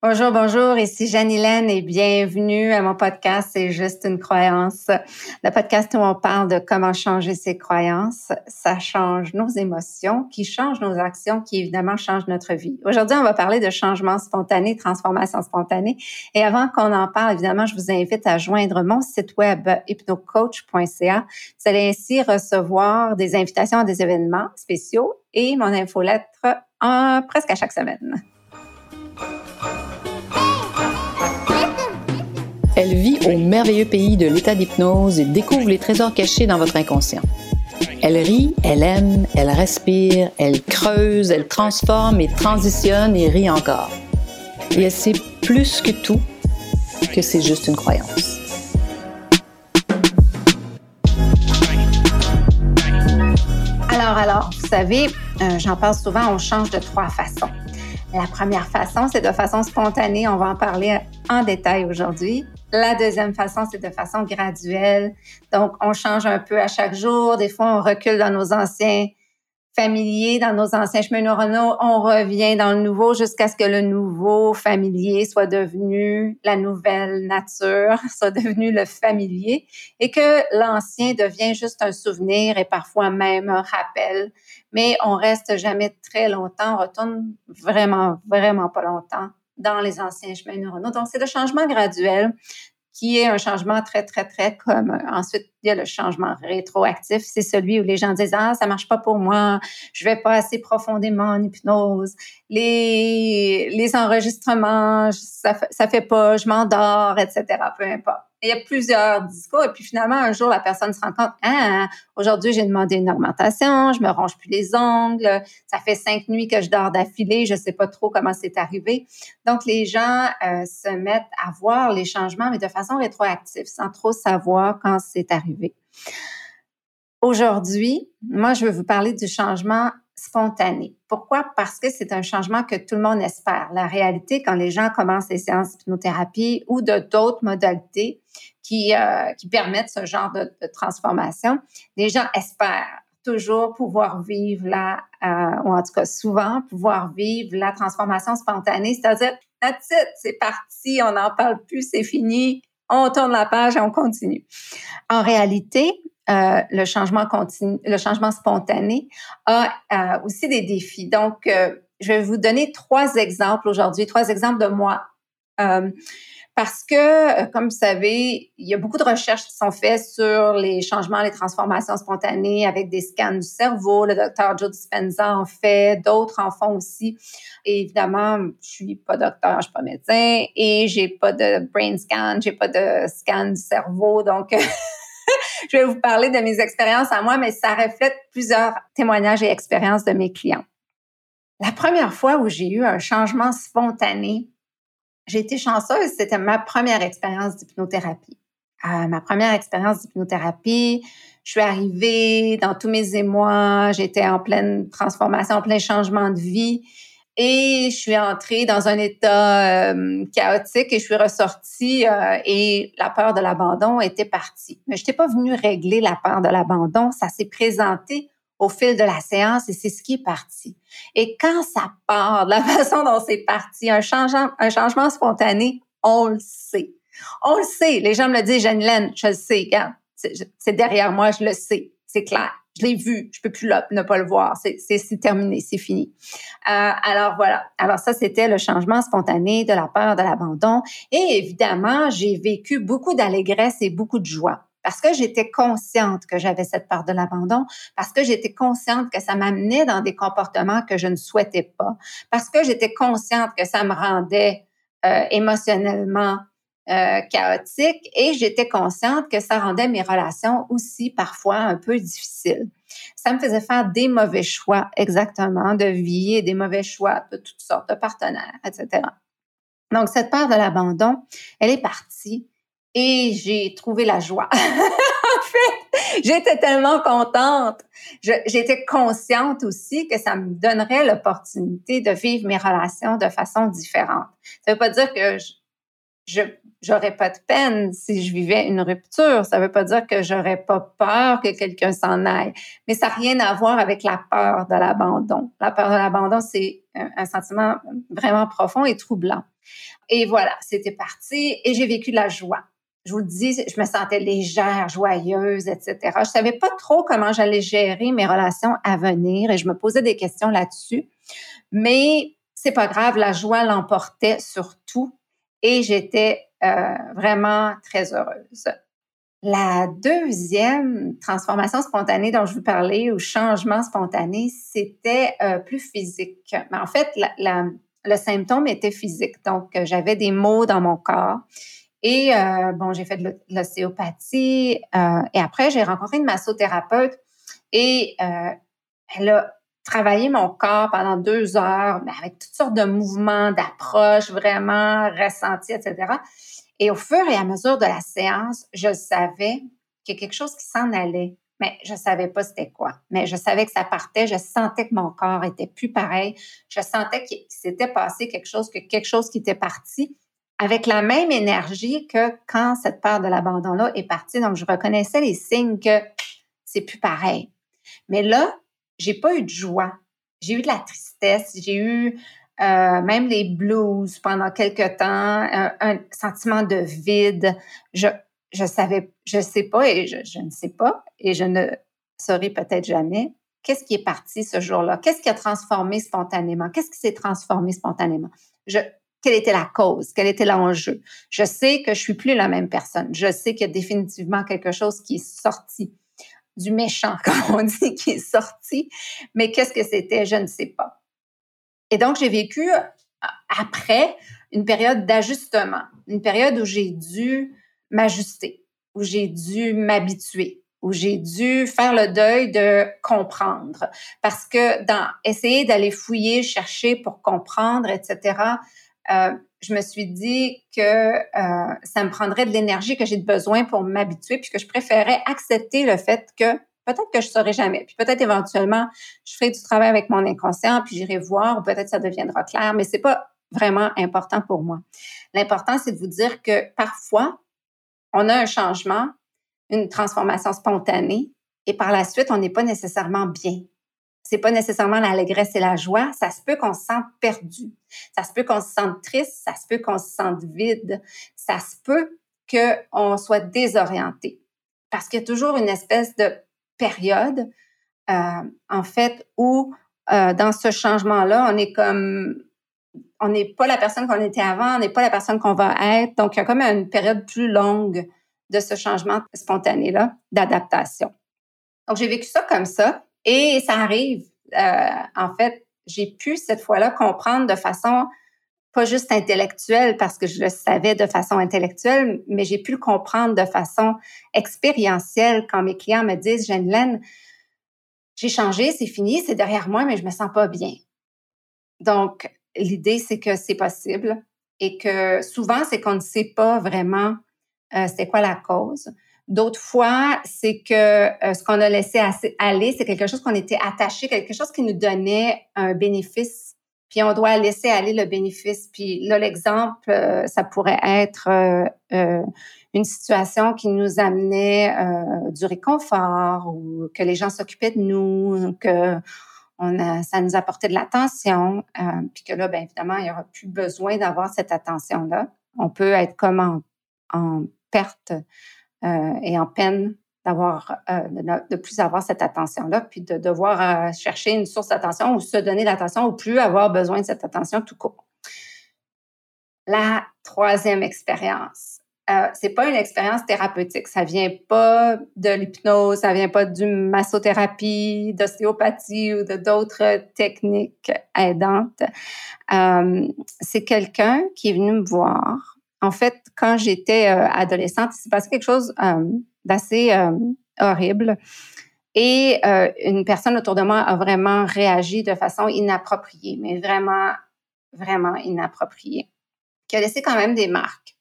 Bonjour, bonjour, ici Jeanne-Hélène et bienvenue à mon podcast C'est juste une croyance. Le podcast où on parle de comment changer ses croyances. Ça change nos émotions, qui changent nos actions, qui évidemment changent notre vie. Aujourd'hui, on va parler de changement spontané, transformation spontanée. Et avant qu'on en parle, évidemment, je vous invite à joindre mon site web hypnocoach.ca. Vous allez ainsi recevoir des invitations à des événements spéciaux et mon infolettre en, presque à chaque semaine. Elle vit au merveilleux pays de l'état d'hypnose et découvre les trésors cachés dans votre inconscient. Elle rit, elle aime, elle respire, elle creuse, elle transforme et transitionne et rit encore. Et elle sait plus que tout que c'est juste une croyance. Alors, alors, vous savez, euh, j'en parle souvent, on change de trois façons. La première façon, c'est de façon spontanée. On va en parler en détail aujourd'hui. La deuxième façon, c'est de façon graduelle. Donc, on change un peu à chaque jour. Des fois, on recule dans nos anciens familiers, dans nos anciens chemins neuronaux. On revient dans le nouveau jusqu'à ce que le nouveau familier soit devenu la nouvelle nature, soit devenu le familier et que l'ancien devient juste un souvenir et parfois même un rappel mais on reste jamais très longtemps, on retourne vraiment, vraiment pas longtemps dans les anciens chemins neuronaux. Donc, c'est le changement graduel qui est un changement très, très, très commun. Ensuite, il y a le changement rétroactif. C'est celui où les gens disent, ah, ça marche pas pour moi, je vais pas assez profondément en hypnose, les, les enregistrements, ça, ça fait pas, je m'endors, etc., peu importe il y a plusieurs discours. Et puis finalement, un jour, la personne se rend compte, ah, aujourd'hui, j'ai demandé une augmentation, je me ronge plus les ongles, ça fait cinq nuits que je dors d'affilée, je sais pas trop comment c'est arrivé. Donc, les gens euh, se mettent à voir les changements, mais de façon rétroactive, sans trop savoir quand c'est arrivé. Aujourd'hui, moi, je veux vous parler du changement spontané. Pourquoi? Parce que c'est un changement que tout le monde espère. La réalité, quand les gens commencent les séances d'hypnothérapie ou de d'autres modalités qui, euh, qui permettent ce genre de, transformation, les gens espèrent toujours pouvoir vivre la, euh, ou en tout cas souvent, pouvoir vivre la transformation spontanée, c'est-à-dire, c'est parti, on n'en parle plus, c'est fini, on tourne la page et on continue. En réalité, euh, le changement le changement spontané a euh, aussi des défis. Donc, je vais vous donner trois exemples aujourd'hui, trois exemples de moi. Parce que, comme vous savez, il y a beaucoup de recherches qui sont faites sur les changements, les transformations spontanées avec des scans du cerveau. Le docteur Joe Dispenza en fait, d'autres en font aussi. Évidemment, je suis pas docteur, je suis pas médecin et j'ai pas de brain scan, j'ai pas de scan du cerveau, donc je vais vous parler de mes expériences à moi, mais ça reflète plusieurs témoignages et expériences de mes clients. La première fois où j'ai eu un changement spontané, j'ai été chanceuse, c'était ma première expérience d'hypnothérapie. Euh, ma première expérience d'hypnothérapie, je suis arrivée dans tous mes émois, j'étais en pleine transformation, en plein changement de vie. Et je suis entrée dans un état euh, chaotique et je suis ressortie euh, et la peur de l'abandon était partie. Mais je n'étais pas venue régler la peur de l'abandon, ça s'est présenté au fil de la séance et c'est ce qui est parti. Et quand ça part, la façon dont c'est parti, un changement, un changement spontané, on le sait. On le sait. Les gens me le disent, Jeanne je le sais, c'est derrière moi, je le sais, c'est clair je l'ai vu, je peux plus ne pas le voir, c'est terminé, c'est fini. Euh, alors voilà, alors ça c'était le changement spontané de la peur de l'abandon et évidemment j'ai vécu beaucoup d'allégresse et beaucoup de joie parce que j'étais consciente que j'avais cette peur de l'abandon, parce que j'étais consciente que ça m'amenait dans des comportements que je ne souhaitais pas, parce que j'étais consciente que ça me rendait euh, émotionnellement euh, chaotique et j'étais consciente que ça rendait mes relations aussi parfois un peu difficiles. Ça me faisait faire des mauvais choix exactement de vie et des mauvais choix de toutes sortes de partenaires, etc. Donc cette peur de l'abandon, elle est partie et j'ai trouvé la joie. en fait, j'étais tellement contente. J'étais consciente aussi que ça me donnerait l'opportunité de vivre mes relations de façon différente. Ça veut pas dire que je, je j'aurais pas de peine si je vivais une rupture. Ça veut pas dire que j'aurais pas peur que quelqu'un s'en aille, mais ça n'a rien à voir avec la peur de l'abandon. La peur de l'abandon, c'est un, sentiment vraiment profond et troublant. Et voilà, c'était parti et j'ai vécu la joie. Je vous le dis, je me sentais légère, joyeuse, etc. Je savais pas trop comment j'allais gérer mes relations à venir et je me posais des questions là-dessus. Mais c'est pas grave, la joie l'emportait sur tout et j'étais euh, vraiment très heureuse. La deuxième transformation spontanée dont je vous parlais ou changement spontané, c'était euh, plus physique. En fait, le symptôme était physique. Donc, j'avais des maux dans mon corps. Et bon, j'ai fait de l'ostéopathie. et après, j'ai rencontré une massothérapeute et elle a travaillé mon corps pendant deux heures, mais avec toutes sortes de mouvements, d'approches vraiment ressentis, etc. Et au fur et à mesure de la séance, je savais qu'il y a quelque chose qui s'en allait, mais je savais pas c'était quoi. Mais je savais que ça partait, je sentais que mon corps était plus pareil, je sentais qu'il s'était passé quelque chose, que quelque chose qui était parti avec la même énergie que quand cette part de l'abandon-là est partie. Donc, je reconnaissais les signes que c'est plus pareil. Mais là, j'ai pas eu de joie. J'ai eu de la tristesse, j'ai eu euh, même les blues pendant quelque temps, un, sentiment de vide. Je je savais, je sais pas et je, je ne sais pas et je ne saurai peut-être jamais qu'est-ce qui est parti ce jour-là, qu'est-ce qui a transformé spontanément, qu'est-ce qui s'est transformé spontanément? Je, quelle était la cause, quel était l'enjeu. Je sais que je suis plus la même personne. Je sais qu'il y a définitivement quelque chose qui est sorti du méchant, comme on dit, qui est sorti. Mais qu'est-ce que c'était? Je ne sais pas. Et donc, j'ai vécu euh, après une période d'ajustement, une période où j'ai dû m'ajuster, où j'ai dû m'habituer, où j'ai dû faire le deuil de comprendre. Parce que dans essayer d'aller fouiller, chercher pour comprendre, etc., euh, je me suis dit que euh, ça me prendrait de l'énergie que j'ai besoin pour m'habituer, puis que je préférais accepter le fait que peut-être que je saurais jamais, puis peut-être éventuellement je ferai du travail avec mon inconscient, puis j'irai voir, ou peut-être ça deviendra clair, mais c'est pas vraiment important pour moi. L'important, c'est de vous dire que parfois, on a un changement, une transformation spontanée, et par la suite, on n'est pas nécessairement bien c'est pas nécessairement l'allégresse et la joie. Ça se peut qu'on se sente perdu. Ça se peut qu'on se sente triste. Ça se peut qu'on se sente vide. Ça se peut qu'on soit désorienté. Parce qu'il y a toujours une espèce de période, euh, en fait, où euh, dans ce changement-là, on est comme, on n'est pas la personne qu'on était avant, on n'est pas la personne qu'on va être. Donc, il y a comme une période plus longue de ce changement spontané-là, d'adaptation. Donc, j'ai vécu ça comme ça. Et ça arrive. Euh, en fait, j'ai pu cette fois-là comprendre de façon pas juste intellectuelle parce que je le savais de façon intellectuelle, mais j'ai pu le comprendre de façon expérientielle quand mes clients me disent, Jeanne j'ai changé, c'est fini, c'est derrière moi, mais je me sens pas bien. Donc, l'idée, c'est que c'est possible et que souvent, c'est qu'on ne sait pas vraiment euh, c'est quoi la cause. D'autres fois, c'est que euh, ce qu'on a laissé aller, c'est quelque chose qu'on était attaché, quelque chose qui nous donnait un bénéfice, puis on doit laisser aller le bénéfice. Puis là, l'exemple, euh, ça pourrait être euh, une situation qui nous amenait du réconfort ou que les gens s'occupaient de nous, que ça nous apportait de l'attention, puis que là, bien évidemment, il n'y aura plus besoin d'avoir cette attention-là. On peut être comme en, perte et en peine d'avoir euh, de, plus avoir cette attention-là, puis de devoir euh, chercher une source d'attention ou se donner l'attention ou plus avoir besoin de cette attention tout court. La troisième expérience, euh, c'est pas une expérience thérapeutique. Ça vient pas de l'hypnose, ça vient pas du massothérapie, d'ostéopathie ou de d'autres techniques aidantes. Euh, c'est quelqu'un qui est venu me voir en fait, quand j'étais euh, adolescente, il s'est passé quelque chose euh, d'assez euh, horrible. Et une personne autour de moi a vraiment réagi de façon inappropriée, mais vraiment, vraiment inappropriée, qui a laissé quand même des marques.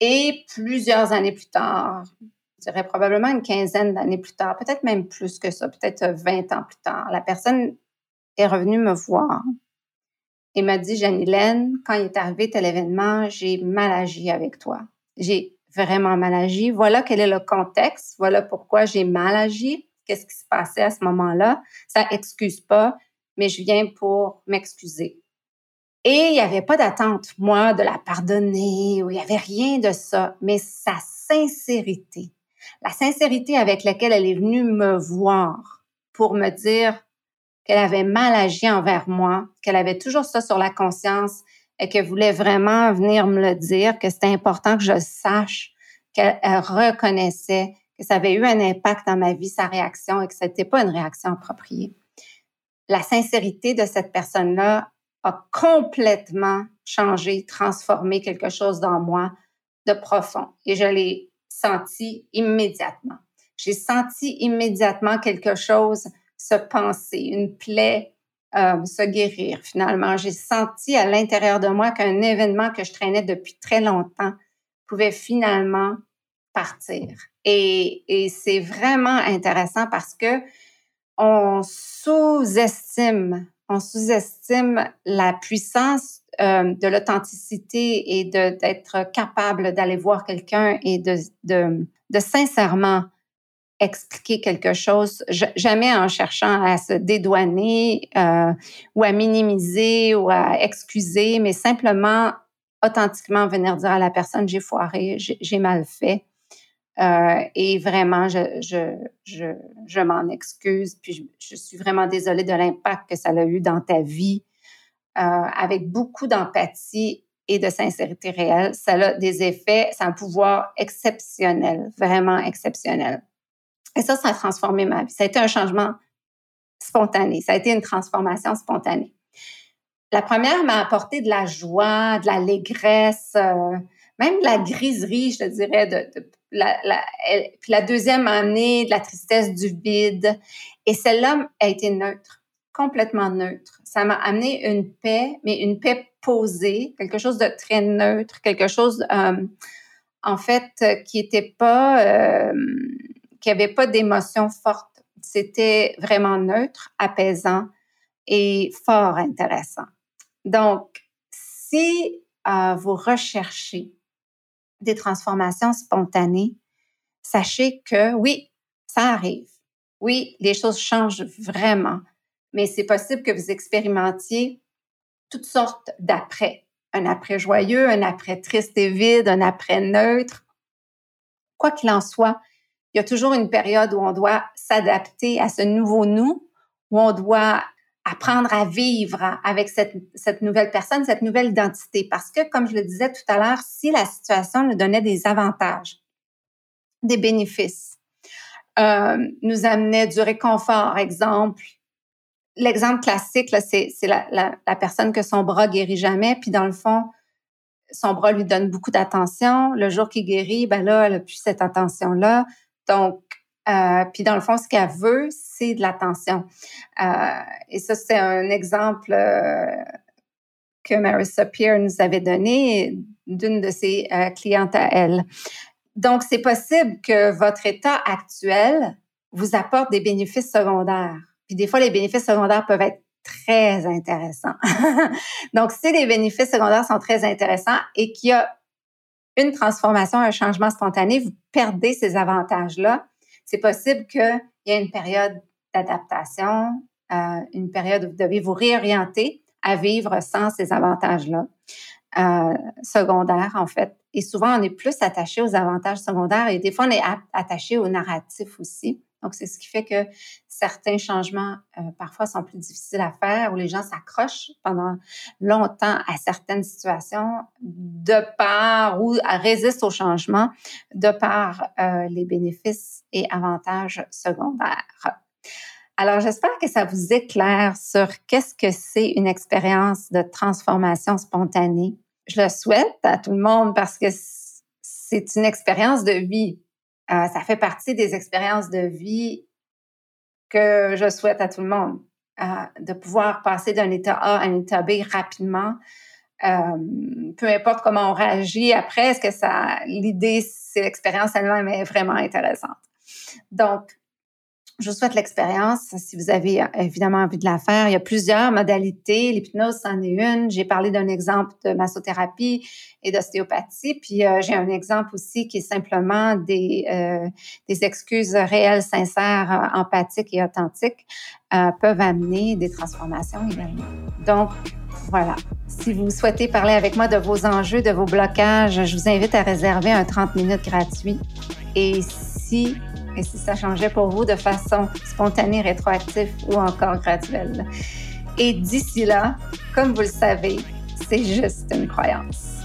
Et plusieurs années plus tard, je dirais probablement une quinzaine d'années plus tard, peut-être même plus que ça, peut-être 20 ans plus tard, la personne est revenue me voir il m'a dit, Jeanne-Hélène, quand il est arrivé tel événement, j'ai mal agi avec toi. J'ai vraiment mal agi. Voilà quel est le contexte. Voilà pourquoi j'ai mal agi. Qu'est-ce qui se passait à ce moment-là? Ça excuse pas, mais je viens pour m'excuser. Et il n'y avait pas d'attente, moi, de la pardonner, ou il n'y avait rien de ça, mais sa sincérité, la sincérité avec laquelle elle est venue me voir pour me dire qu'elle avait mal agi envers moi, qu'elle avait toujours ça sur la conscience et qu'elle voulait vraiment venir me le dire, que c'était important que je sache qu'elle reconnaissait que ça avait eu un impact dans ma vie, sa réaction, et que ce n'était pas une réaction appropriée. La sincérité de cette personne-là a complètement changé, transformé quelque chose dans moi de profond. Et je l'ai senti immédiatement. J'ai senti immédiatement quelque chose se penser, une plaie euh, se guérir finalement. J'ai senti à l'intérieur de moi qu'un événement que je traînais depuis très longtemps pouvait finalement partir. Et, et c'est vraiment intéressant parce que on sous-estime, on sous-estime la puissance euh, de l'authenticité et d'être capable d'aller voir quelqu'un et de, de, de sincèrement expliquer quelque chose, jamais en cherchant à se dédouaner euh, ou à minimiser ou à excuser, mais simplement authentiquement venir dire à la personne j'ai foiré, j'ai mal fait. Euh, et vraiment, je, m'en excuse, puis je, je, suis vraiment désolée de l'impact que ça a eu dans ta vie, euh, avec beaucoup d'empathie et de sincérité réelle. Ça a des effets, ça a un pouvoir exceptionnel, vraiment exceptionnel. Et ça, ça a transformé ma vie. Ça a été un changement spontané. Ça a été une transformation spontanée. La première m'a apporté de la joie, de l'allégresse, euh, même de la griserie, je te dirais. La, puis la deuxième m'a amené de la tristesse, du vide. Et celle-là a été neutre, complètement neutre. Ça m'a amené une paix, mais une paix posée, quelque chose de très neutre, quelque chose, euh, en fait, qui n'était pas... Euh, qu'il n'y avait pas d'émotion forte. C'était vraiment neutre, apaisant et fort intéressant. Donc, si euh, vous recherchez des transformations spontanées, sachez que oui, ça arrive. Oui, les choses changent vraiment, mais c'est possible que vous expérimentiez toutes sortes d'après. Un après joyeux, un après triste et vide, un après neutre. Quoi qu'il en soit, il y a toujours une période où on doit s'adapter à ce nouveau nous, où on doit apprendre à vivre avec cette, nouvelle personne, cette nouvelle identité. Parce que, comme je le disais tout à l'heure, si la situation nous donnait des avantages, des bénéfices, euh, nous amenait du réconfort, exemple, l'exemple classique, c'est la, personne que son bras guérit jamais, puis dans le fond, son bras lui donne beaucoup d'attention. Le jour qu'il guérit, ben là, elle n'a plus cette attention-là. Donc, euh, puis dans le fond, ce qu'elle veut, c'est de l'attention. Euh, et ça, c'est un exemple euh, que Marissa Peer nous avait donné d'une de ses clientes à elle. Donc, c'est possible que votre état actuel vous apporte des bénéfices secondaires. Puis des fois, les bénéfices secondaires peuvent être très intéressants. Donc, si les bénéfices secondaires sont très intéressants et qu'il y a une transformation, un changement spontané, vous perdez ces avantages-là. C'est possible qu'il y ait une période d'adaptation, euh, une période où vous devez vous réorienter à vivre sans ces avantages-là, euh, secondaires en fait. Et souvent, on est plus attaché aux avantages secondaires et des fois, on est attaché au narratif aussi. Donc, c'est ce qui fait que certains changements euh, parfois sont plus difficiles à faire, où les gens s'accrochent pendant longtemps à certaines situations de par ou résistent au changement de par euh, les bénéfices et avantages secondaires. Alors, j'espère que ça vous éclaire sur qu'est-ce que c'est une expérience de transformation spontanée. Je le souhaite à tout le monde parce que c'est une expérience de vie euh, ça fait partie des expériences de vie que je souhaite à tout le monde, euh, de pouvoir passer d'un état A à un état B rapidement. Euh, peu importe comment on réagit après, est-ce que ça, l'idée, c'est l'expérience elle-même est vraiment intéressante. Donc, je vous souhaite l'expérience. Si vous avez évidemment envie de la faire, il y a plusieurs modalités. L'hypnose, c'en est une. J'ai parlé d'un exemple de massothérapie et d'ostéopathie. Puis euh, j'ai un exemple aussi qui est simplement des, euh, des excuses réelles, sincères, empathiques et authentiques euh, peuvent amener des transformations également. Donc, voilà. Si vous souhaitez parler avec moi de vos enjeux, de vos blocages, je vous invite à réserver un 30 minutes gratuit. Et si et si ça changeait pour vous de façon spontanée, rétroactive ou encore graduelle. Et d'ici là, comme vous le savez, c'est juste une croyance.